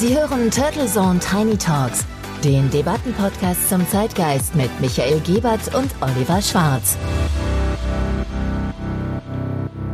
Sie hören Turtle Zone Tiny Talks, den Debattenpodcast zum Zeitgeist mit Michael Gebert und Oliver Schwarz.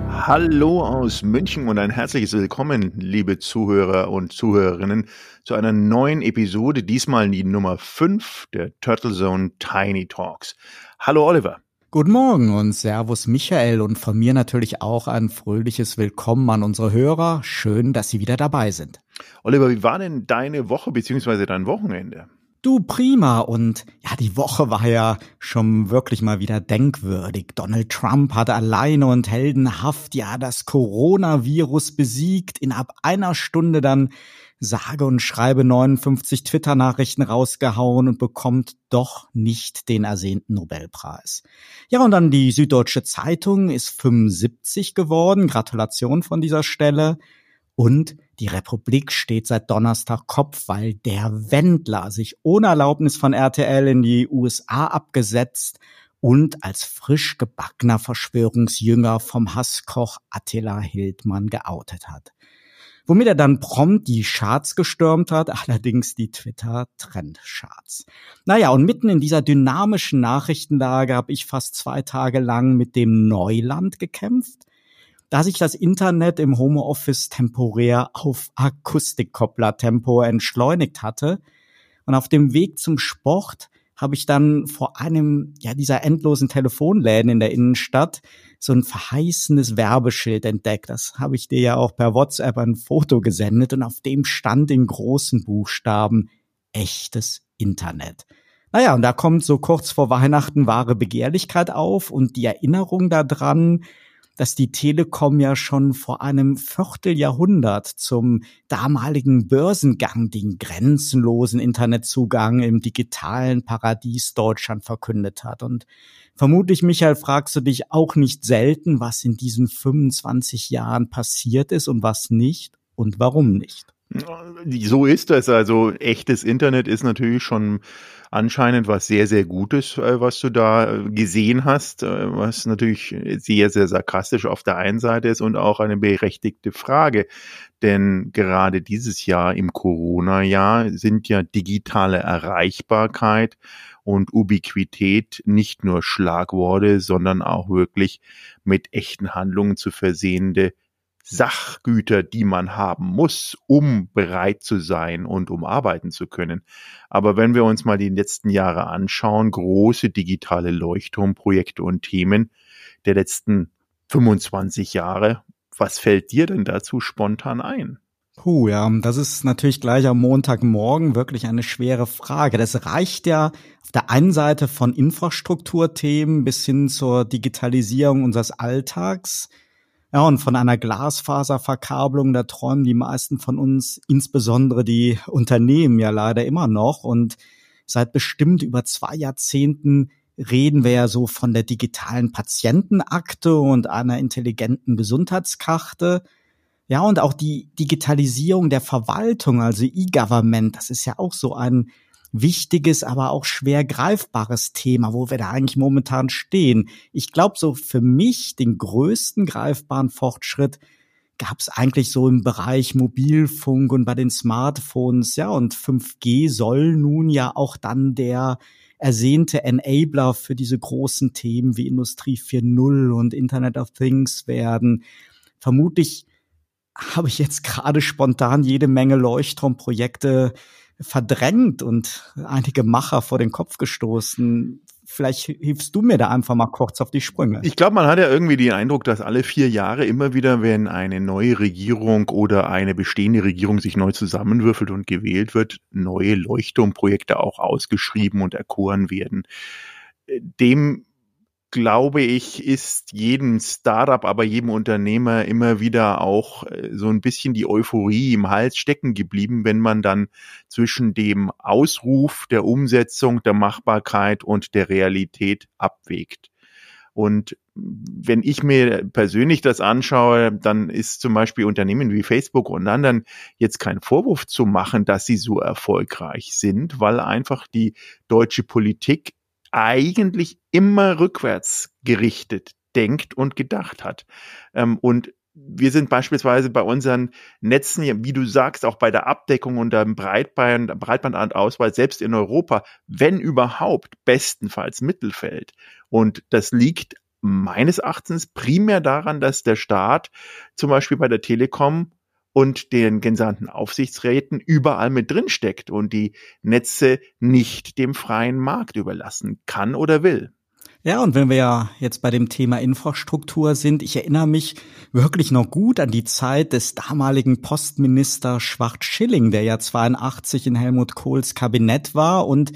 Hallo aus München und ein herzliches Willkommen, liebe Zuhörer und Zuhörerinnen, zu einer neuen Episode, diesmal die Nummer 5 der Turtle Zone Tiny Talks. Hallo Oliver. Guten Morgen und Servus Michael und von mir natürlich auch ein fröhliches Willkommen an unsere Hörer. Schön, dass Sie wieder dabei sind. Oliver, wie war denn deine Woche bzw. dein Wochenende? Du prima und ja, die Woche war ja schon wirklich mal wieder denkwürdig. Donald Trump hat alleine und heldenhaft ja das Coronavirus besiegt, in ab einer Stunde dann sage und schreibe 59 Twitter-Nachrichten rausgehauen und bekommt doch nicht den ersehnten Nobelpreis. Ja, und dann die Süddeutsche Zeitung ist 75 geworden. Gratulation von dieser Stelle. Und die Republik steht seit Donnerstag Kopf, weil der Wendler sich ohne Erlaubnis von RTL in die USA abgesetzt und als frisch gebackener Verschwörungsjünger vom Hasskoch Attila Hildmann geoutet hat womit er dann prompt die Charts gestürmt hat, allerdings die Twitter-Trend-Charts. Naja, und mitten in dieser dynamischen Nachrichtenlage habe ich fast zwei Tage lang mit dem Neuland gekämpft, da sich das Internet im Homeoffice temporär auf Akustikkoppler-Tempo entschleunigt hatte. Und auf dem Weg zum Sport habe ich dann vor einem ja dieser endlosen Telefonläden in der Innenstadt so ein verheißendes Werbeschild entdeckt. Das habe ich dir ja auch per WhatsApp ein Foto gesendet und auf dem stand in großen Buchstaben echtes Internet. Naja, und da kommt so kurz vor Weihnachten wahre Begehrlichkeit auf und die Erinnerung daran, dass die Telekom ja schon vor einem Vierteljahrhundert zum damaligen Börsengang den grenzenlosen Internetzugang im digitalen Paradies Deutschland verkündet hat. Und vermutlich, Michael, fragst du dich auch nicht selten, was in diesen 25 Jahren passiert ist und was nicht und warum nicht. So ist das. Also echtes Internet ist natürlich schon anscheinend was sehr, sehr Gutes, äh, was du da äh, gesehen hast, äh, was natürlich sehr, sehr sarkastisch auf der einen Seite ist und auch eine berechtigte Frage. Denn gerade dieses Jahr im Corona-Jahr sind ja digitale Erreichbarkeit und Ubiquität nicht nur Schlagworte, sondern auch wirklich mit echten Handlungen zu versehende Sachgüter, die man haben muss, um bereit zu sein und um arbeiten zu können. Aber wenn wir uns mal die letzten Jahre anschauen, große digitale Leuchtturmprojekte und Themen der letzten 25 Jahre, was fällt dir denn dazu spontan ein? Puh, ja, das ist natürlich gleich am Montagmorgen wirklich eine schwere Frage. Das reicht ja auf der einen Seite von Infrastrukturthemen bis hin zur Digitalisierung unseres Alltags ja, und von einer Glasfaserverkabelung, da träumen die meisten von uns, insbesondere die Unternehmen ja leider immer noch. Und seit bestimmt über zwei Jahrzehnten reden wir ja so von der digitalen Patientenakte und einer intelligenten Gesundheitskarte. Ja, und auch die Digitalisierung der Verwaltung, also E-Government, das ist ja auch so ein wichtiges, aber auch schwer greifbares Thema, wo wir da eigentlich momentan stehen. Ich glaube, so für mich den größten greifbaren Fortschritt gab es eigentlich so im Bereich Mobilfunk und bei den Smartphones, ja, und 5G soll nun ja auch dann der ersehnte Enabler für diese großen Themen wie Industrie 4.0 und Internet of Things werden. Vermutlich habe ich jetzt gerade spontan jede Menge Leuchtturmprojekte verdrängt und einige Macher vor den Kopf gestoßen. Vielleicht hilfst du mir da einfach mal kurz auf die Sprünge. Ich glaube, man hat ja irgendwie den Eindruck, dass alle vier Jahre immer wieder, wenn eine neue Regierung oder eine bestehende Regierung sich neu zusammenwürfelt und gewählt wird, neue Leuchtturmprojekte auch ausgeschrieben und erkoren werden. Dem glaube ich, ist jedem Startup, aber jedem Unternehmer immer wieder auch äh, so ein bisschen die Euphorie im Hals stecken geblieben, wenn man dann zwischen dem Ausruf der Umsetzung, der Machbarkeit und der Realität abwägt. Und wenn ich mir persönlich das anschaue, dann ist zum Beispiel Unternehmen wie Facebook und anderen jetzt kein Vorwurf zu machen, dass sie so erfolgreich sind, weil einfach die deutsche Politik eigentlich immer rückwärts gerichtet denkt und gedacht hat. Ähm, und wir sind beispielsweise bei unseren Netzen, wie du sagst, auch bei der Abdeckung und dem Breitband, Breitbandauswahl, selbst in Europa, wenn überhaupt, bestenfalls Mittelfeld. Und das liegt meines Erachtens primär daran, dass der Staat zum Beispiel bei der Telekom und den gesamten Aufsichtsräten überall mit drin steckt und die Netze nicht dem freien Markt überlassen kann oder will. Ja, und wenn wir ja jetzt bei dem Thema Infrastruktur sind, ich erinnere mich wirklich noch gut an die Zeit des damaligen Postminister Schwarz-Schilling, der ja 82 in Helmut Kohls Kabinett war und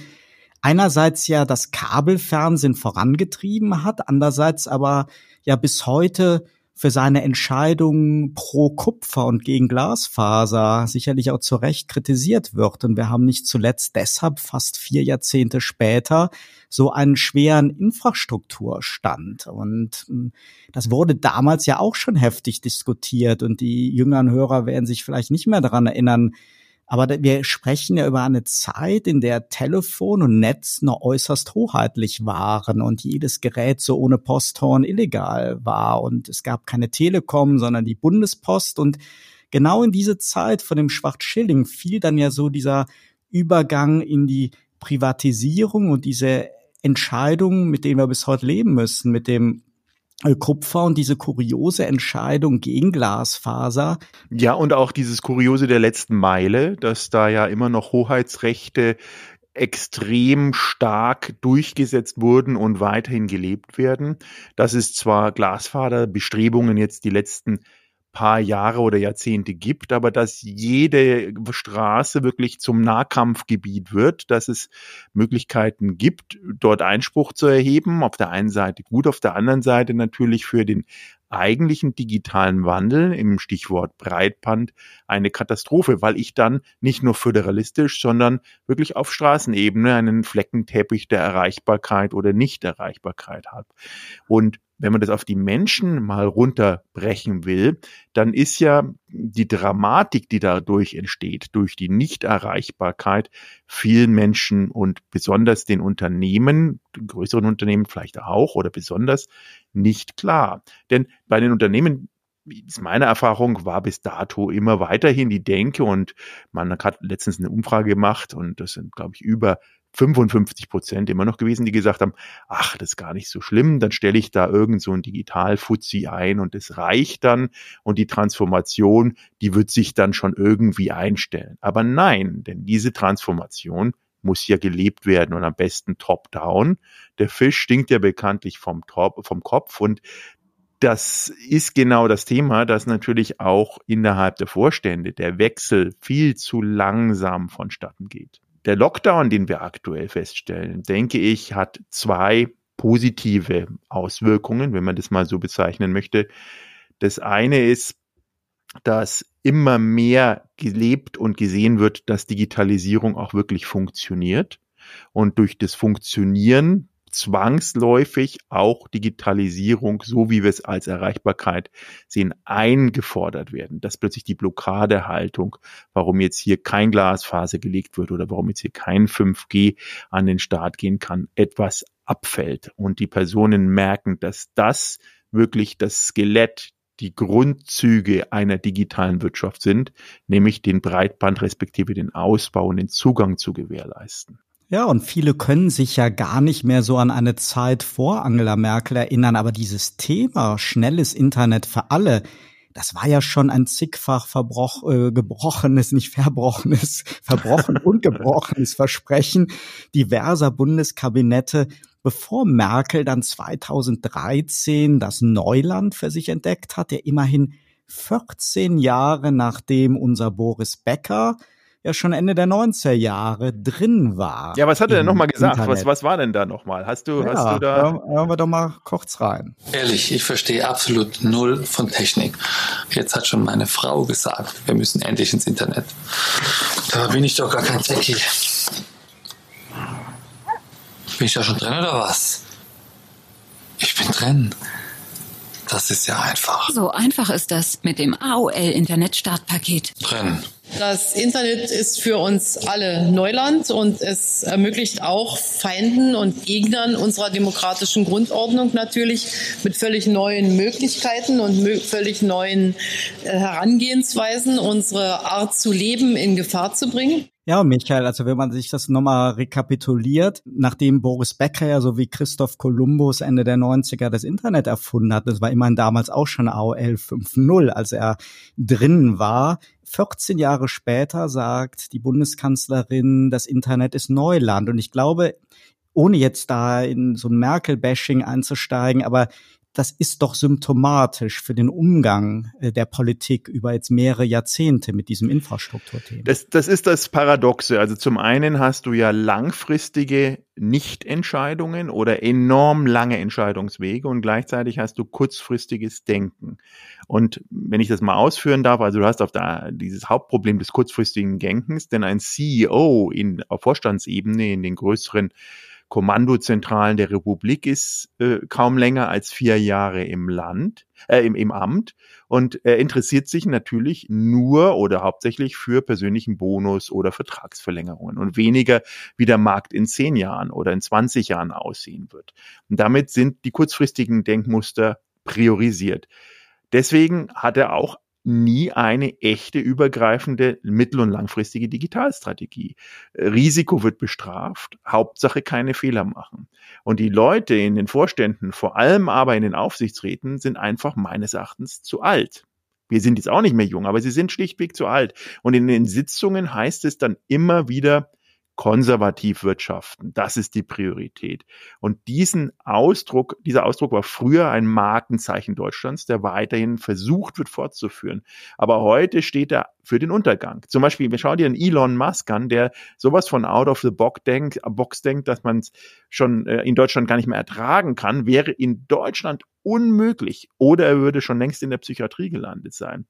einerseits ja das Kabelfernsehen vorangetrieben hat, andererseits aber ja bis heute für seine Entscheidungen pro Kupfer und gegen Glasfaser sicherlich auch zu Recht kritisiert wird. Und wir haben nicht zuletzt deshalb fast vier Jahrzehnte später so einen schweren Infrastrukturstand. Und hm, das wurde damals ja auch schon heftig diskutiert. Und die jüngeren Hörer werden sich vielleicht nicht mehr daran erinnern, aber wir sprechen ja über eine Zeit, in der Telefon und Netz noch äußerst hoheitlich waren und jedes Gerät so ohne Posthorn illegal war. Und es gab keine Telekom, sondern die Bundespost. Und genau in diese Zeit von dem Schwarz-Schilling fiel dann ja so dieser Übergang in die Privatisierung und diese Entscheidungen, mit denen wir bis heute leben müssen, mit dem Kupfer und diese kuriose Entscheidung gegen Glasfaser. Ja, und auch dieses Kuriose der letzten Meile, dass da ja immer noch Hoheitsrechte extrem stark durchgesetzt wurden und weiterhin gelebt werden. Das ist zwar Glasfaserbestrebungen jetzt die letzten paar Jahre oder Jahrzehnte gibt, aber dass jede Straße wirklich zum Nahkampfgebiet wird, dass es Möglichkeiten gibt, dort Einspruch zu erheben. Auf der einen Seite gut, auf der anderen Seite natürlich für den eigentlichen digitalen Wandel im Stichwort Breitband eine Katastrophe, weil ich dann nicht nur föderalistisch, sondern wirklich auf Straßenebene einen Fleckenteppich der Erreichbarkeit oder Nichterreichbarkeit habe. Und wenn man das auf die Menschen mal runterbrechen will, dann ist ja die Dramatik, die dadurch entsteht, durch die Nichterreichbarkeit vielen Menschen und besonders den Unternehmen, den größeren Unternehmen vielleicht auch oder besonders nicht klar. Denn bei den Unternehmen ist meine Erfahrung, war bis dato immer weiterhin die Denke und man hat letztens eine Umfrage gemacht und das sind, glaube ich, über 55 Prozent immer noch gewesen, die gesagt haben, ach, das ist gar nicht so schlimm, dann stelle ich da irgend so ein Digital-Fuzzi ein und es reicht dann und die Transformation, die wird sich dann schon irgendwie einstellen. Aber nein, denn diese Transformation muss ja gelebt werden und am besten top-down. Der Fisch stinkt ja bekanntlich vom, Top, vom Kopf und das ist genau das Thema, dass natürlich auch innerhalb der Vorstände der Wechsel viel zu langsam vonstatten geht der Lockdown, den wir aktuell feststellen, denke ich, hat zwei positive Auswirkungen, wenn man das mal so bezeichnen möchte. Das eine ist, dass immer mehr gelebt und gesehen wird, dass Digitalisierung auch wirklich funktioniert. Und durch das Funktionieren zwangsläufig auch Digitalisierung, so wie wir es als Erreichbarkeit sehen, eingefordert werden. Dass plötzlich die Blockadehaltung, warum jetzt hier kein Glasfaser gelegt wird oder warum jetzt hier kein 5G an den Start gehen kann, etwas abfällt. Und die Personen merken, dass das wirklich das Skelett, die Grundzüge einer digitalen Wirtschaft sind, nämlich den Breitband respektive den Ausbau und den Zugang zu gewährleisten. Ja, und viele können sich ja gar nicht mehr so an eine Zeit vor Angela Merkel erinnern, aber dieses Thema schnelles Internet für alle, das war ja schon ein zigfach verbroch, äh, gebrochenes, nicht verbrochenes, verbrochen und gebrochenes Versprechen diverser Bundeskabinette, bevor Merkel dann 2013 das Neuland für sich entdeckt hat, der immerhin 14 Jahre nachdem unser Boris Becker ja schon Ende der 90er Jahre drin war. Ja, was hat er denn nochmal gesagt? Was, was war denn da nochmal? Hast du, ja, hast du da. Hören, hören wir doch mal kurz rein. Ehrlich, ich verstehe absolut null von Technik. Jetzt hat schon meine Frau gesagt, wir müssen endlich ins Internet. Da bin ich doch gar kein Techie. Bin ich da schon drin oder was? Ich bin drin. Das ist ja einfach. So einfach ist das mit dem AOL Internet Startpaket. Drin. Das Internet ist für uns alle Neuland und es ermöglicht auch Feinden und Gegnern unserer demokratischen Grundordnung natürlich mit völlig neuen Möglichkeiten und völlig neuen äh, Herangehensweisen unsere Art zu leben in Gefahr zu bringen. Ja, Michael, also wenn man sich das nochmal rekapituliert, nachdem Boris Becker ja so wie Christoph Kolumbus Ende der 90er das Internet erfunden hat, das war immerhin damals auch schon AOL 5.0, als er drin war, 14 Jahre später sagt die Bundeskanzlerin, das Internet ist Neuland. Und ich glaube, ohne jetzt da in so ein Merkel-Bashing einzusteigen, aber das ist doch symptomatisch für den Umgang äh, der Politik über jetzt mehrere Jahrzehnte mit diesem Infrastrukturthema. Das, das ist das Paradoxe. Also zum einen hast du ja langfristige Nichtentscheidungen oder enorm lange Entscheidungswege und gleichzeitig hast du kurzfristiges Denken. Und wenn ich das mal ausführen darf, also du hast auf der, dieses Hauptproblem des kurzfristigen Denkens, denn ein CEO in, auf Vorstandsebene in den größeren Kommandozentralen der Republik ist äh, kaum länger als vier Jahre im Land, äh, im, im Amt und er interessiert sich natürlich nur oder hauptsächlich für persönlichen Bonus oder Vertragsverlängerungen und weniger, wie der Markt in zehn Jahren oder in 20 Jahren aussehen wird. Und damit sind die kurzfristigen Denkmuster priorisiert. Deswegen hat er auch nie eine echte übergreifende mittel- und langfristige Digitalstrategie. Risiko wird bestraft, Hauptsache keine Fehler machen. Und die Leute in den Vorständen, vor allem aber in den Aufsichtsräten, sind einfach meines Erachtens zu alt. Wir sind jetzt auch nicht mehr jung, aber sie sind schlichtweg zu alt. Und in den Sitzungen heißt es dann immer wieder, konservativ wirtschaften. Das ist die Priorität. Und diesen Ausdruck, dieser Ausdruck war früher ein Markenzeichen Deutschlands, der weiterhin versucht wird fortzuführen. Aber heute steht er für den Untergang. Zum Beispiel, wir schauen dir einen Elon Musk an, der sowas von out of the box denkt, Box denkt dass man es schon äh, in Deutschland gar nicht mehr ertragen kann, wäre in Deutschland unmöglich. Oder er würde schon längst in der Psychiatrie gelandet sein.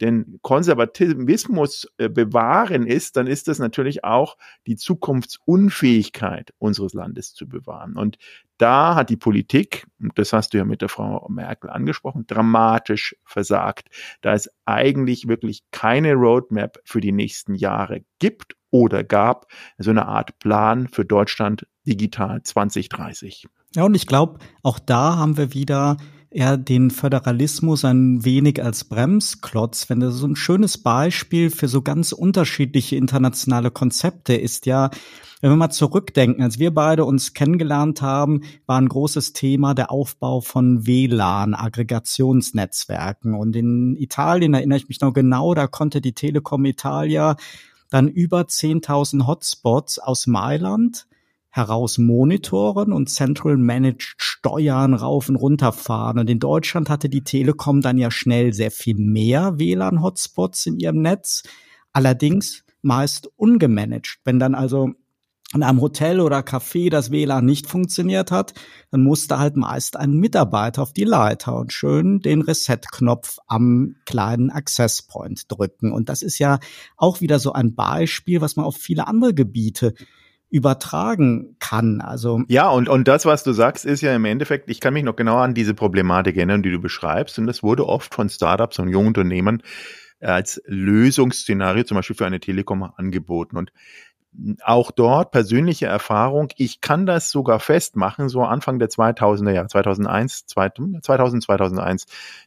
Denn Konservatismus äh, bewahren ist, dann ist das natürlich auch die Zukunftsunfähigkeit unseres Landes zu bewahren. Und da hat die Politik, das hast du ja mit der Frau Merkel angesprochen, dramatisch versagt, da es eigentlich wirklich keine Roadmap für die nächsten Jahre gibt oder gab, so eine Art Plan für Deutschland digital 2030. Ja, und ich glaube, auch da haben wir wieder eher den Föderalismus ein wenig als Bremsklotz. Wenn das so ein schönes Beispiel für so ganz unterschiedliche internationale Konzepte ist ja, wenn wir mal zurückdenken, als wir beide uns kennengelernt haben, war ein großes Thema der Aufbau von WLAN, Aggregationsnetzwerken. Und in Italien erinnere ich mich noch genau, da konnte die Telekom Italia dann über 10.000 Hotspots aus Mailand heraus monitoren und Central Managed steuern, rauf und runterfahren. Und in Deutschland hatte die Telekom dann ja schnell sehr viel mehr WLAN-Hotspots in ihrem Netz. Allerdings meist ungemanagt. Wenn dann also in einem Hotel oder Café das WLAN nicht funktioniert hat, dann musste halt meist ein Mitarbeiter auf die Leiter und schön den Reset-Knopf am kleinen Access Point drücken. Und das ist ja auch wieder so ein Beispiel, was man auf viele andere Gebiete übertragen kann. Also ja, und und das, was du sagst, ist ja im Endeffekt, ich kann mich noch genau an diese Problematik erinnern, die du beschreibst, und das wurde oft von Startups und jungen Unternehmen als Lösungsszenario zum Beispiel für eine Telekom angeboten. Und auch dort persönliche Erfahrung. Ich kann das sogar festmachen, so Anfang der 2000er Jahre, 2001, 2000, 2001,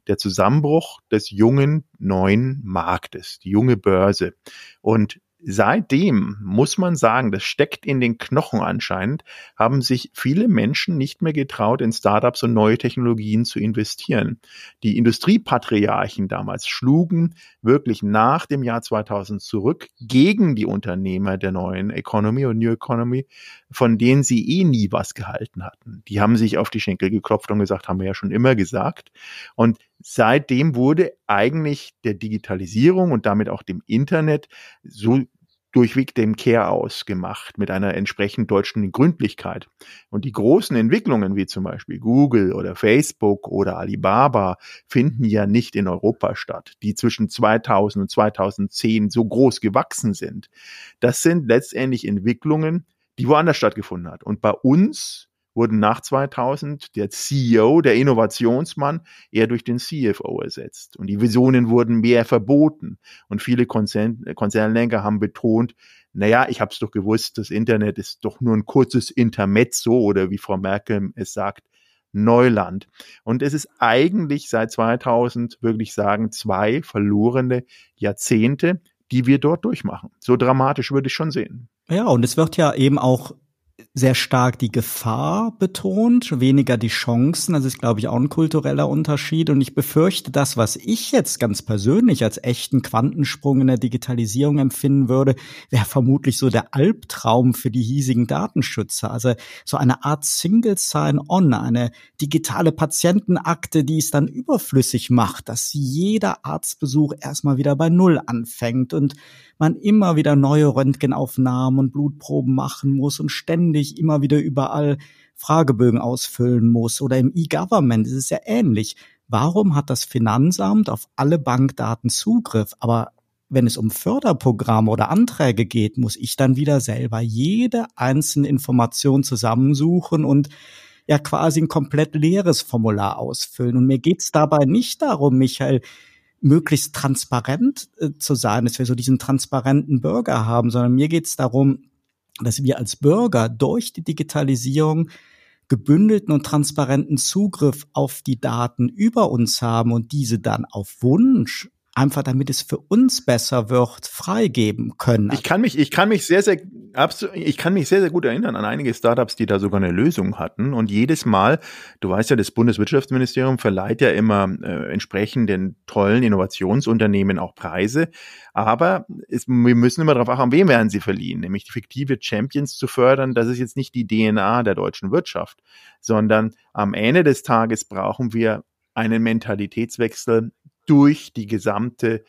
der Zusammenbruch des jungen neuen Marktes, die junge Börse. Und seitdem muss man sagen, das steckt in den Knochen anscheinend, haben sich viele Menschen nicht mehr getraut, in Startups und neue Technologien zu investieren. Die Industriepatriarchen damals schlugen wirklich nach dem Jahr 2000 zurück gegen die Unternehmer der neuen Economy und New Economy, von denen sie eh nie was gehalten hatten. Die haben sich auf die Schenkel geklopft und gesagt, haben wir ja schon immer gesagt. Und seitdem wurde eigentlich der Digitalisierung und damit auch dem Internet so durchweg dem Care ausgemacht mit einer entsprechend deutschen Gründlichkeit. Und die großen Entwicklungen wie zum Beispiel Google oder Facebook oder Alibaba finden ja nicht in Europa statt, die zwischen 2000 und 2010 so groß gewachsen sind. Das sind letztendlich Entwicklungen, die woanders stattgefunden hat. Und bei uns wurden nach 2000 der CEO, der Innovationsmann, eher durch den CFO ersetzt. Und die Visionen wurden mehr verboten. Und viele Konzern, Konzernlenker haben betont, naja, ich habe es doch gewusst, das Internet ist doch nur ein kurzes Intermezzo oder wie Frau Merkel es sagt, Neuland. Und es ist eigentlich seit 2000, wirklich sagen, zwei verlorene Jahrzehnte, die wir dort durchmachen. So dramatisch würde ich schon sehen. Ja, und es wird ja eben auch sehr stark die Gefahr betont, weniger die Chancen. Das ist, glaube ich, auch ein kultureller Unterschied. Und ich befürchte, das, was ich jetzt ganz persönlich als echten Quantensprung in der Digitalisierung empfinden würde, wäre vermutlich so der Albtraum für die hiesigen Datenschützer. Also so eine Art Single Sign-On, eine digitale Patientenakte, die es dann überflüssig macht, dass jeder Arztbesuch erstmal wieder bei Null anfängt und man immer wieder neue Röntgenaufnahmen und Blutproben machen muss und ständig immer wieder überall Fragebögen ausfüllen muss. Oder im E-Government ist es ja ähnlich. Warum hat das Finanzamt auf alle Bankdaten Zugriff, aber wenn es um Förderprogramme oder Anträge geht, muss ich dann wieder selber jede einzelne Information zusammensuchen und ja quasi ein komplett leeres Formular ausfüllen. Und mir geht's dabei nicht darum, Michael, möglichst transparent äh, zu sein, dass wir so diesen transparenten Bürger haben, sondern mir geht es darum, dass wir als Bürger durch die Digitalisierung gebündelten und transparenten Zugriff auf die Daten über uns haben und diese dann auf Wunsch einfach damit es für uns besser wird, freigeben können. Ich kann mich, ich kann mich sehr, sehr, absolut, ich kann mich sehr, sehr gut erinnern an einige Startups, die da sogar eine Lösung hatten. Und jedes Mal, du weißt ja, das Bundeswirtschaftsministerium verleiht ja immer äh, entsprechend den tollen Innovationsunternehmen auch Preise. Aber es, wir müssen immer darauf achten, wem werden sie verliehen, nämlich die fiktive Champions zu fördern. Das ist jetzt nicht die DNA der deutschen Wirtschaft, sondern am Ende des Tages brauchen wir einen Mentalitätswechsel durch die gesamte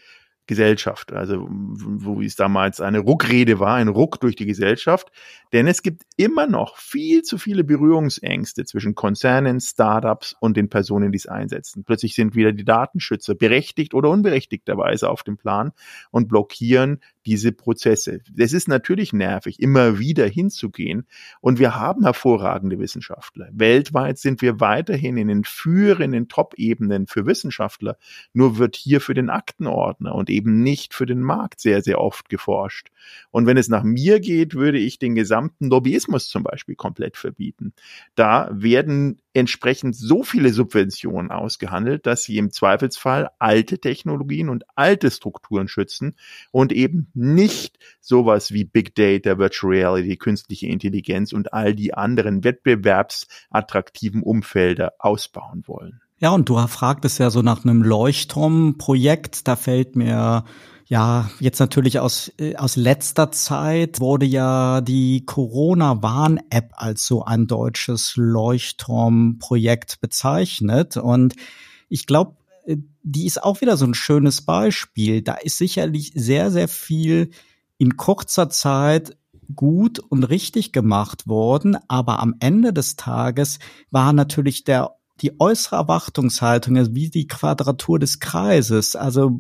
Gesellschaft. Also wo es damals eine Ruckrede war, ein Ruck durch die Gesellschaft. Denn es gibt immer noch viel zu viele Berührungsängste zwischen Konzernen, Startups und den Personen, die es einsetzen. Plötzlich sind wieder die Datenschützer berechtigt oder unberechtigterweise auf dem Plan und blockieren diese Prozesse. Es ist natürlich nervig, immer wieder hinzugehen. Und wir haben hervorragende Wissenschaftler. Weltweit sind wir weiterhin in den führenden Top-Ebenen für Wissenschaftler. Nur wird hier für den Aktenordner und eben nicht für den Markt sehr, sehr oft geforscht. Und wenn es nach mir geht, würde ich den gesamten Lobbyismus zum Beispiel komplett verbieten. Da werden entsprechend so viele Subventionen ausgehandelt, dass sie im Zweifelsfall alte Technologien und alte Strukturen schützen und eben nicht sowas wie Big Data, Virtual Reality, künstliche Intelligenz und all die anderen wettbewerbsattraktiven Umfelder ausbauen wollen. Ja, und du fragtest ja so nach einem Leuchtturmprojekt. Da fällt mir ja, jetzt natürlich aus, äh, aus letzter Zeit wurde ja die Corona-Warn-App als so ein deutsches Leuchtturmprojekt bezeichnet. Und ich glaube, äh, die ist auch wieder so ein schönes Beispiel. Da ist sicherlich sehr, sehr viel in kurzer Zeit gut und richtig gemacht worden, aber am Ende des Tages war natürlich der die äußere Erwartungshaltung, also wie die Quadratur des Kreises. Also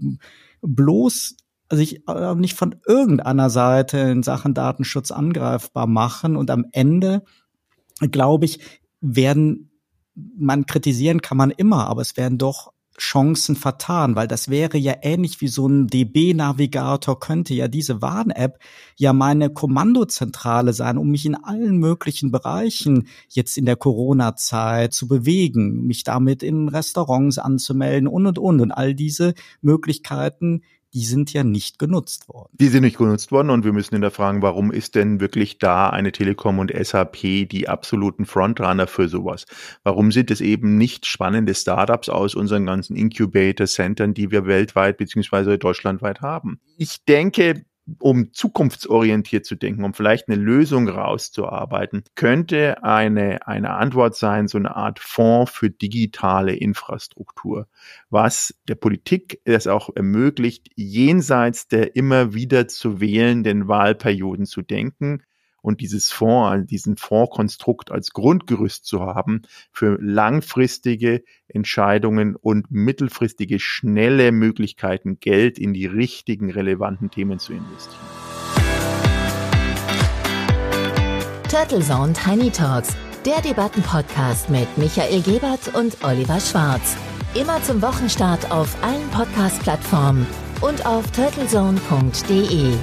bloß sich äh, nicht von irgendeiner Seite in Sachen Datenschutz angreifbar machen und am Ende, glaube ich, werden man kritisieren kann man immer, aber es werden doch Chancen vertan, weil das wäre ja ähnlich wie so ein DB-Navigator könnte ja diese Warn-App ja meine Kommandozentrale sein, um mich in allen möglichen Bereichen jetzt in der Corona-Zeit zu bewegen, mich damit in Restaurants anzumelden und und und. Und all diese Möglichkeiten die sind ja nicht genutzt worden. Die sind nicht genutzt worden und wir müssen hinterfragen, warum ist denn wirklich da eine Telekom und SAP die absoluten Frontrunner für sowas? Warum sind es eben nicht spannende Startups aus unseren ganzen Incubator-Centern, die wir weltweit beziehungsweise deutschlandweit haben? Ich denke, um zukunftsorientiert zu denken, um vielleicht eine Lösung rauszuarbeiten, könnte eine, eine Antwort sein, so eine Art Fonds für digitale Infrastruktur, was der Politik es auch ermöglicht, jenseits der immer wieder zu wählenden Wahlperioden zu denken, und dieses Fonds, diesen Fondskonstrukt als Grundgerüst zu haben für langfristige Entscheidungen und mittelfristige schnelle Möglichkeiten, Geld in die richtigen relevanten Themen zu investieren. Turtle Zone Tiny Talks Der Debattenpodcast mit Michael Gebert und Oliver Schwarz. Immer zum Wochenstart auf allen Podcast-Plattformen und auf turtlezone.de.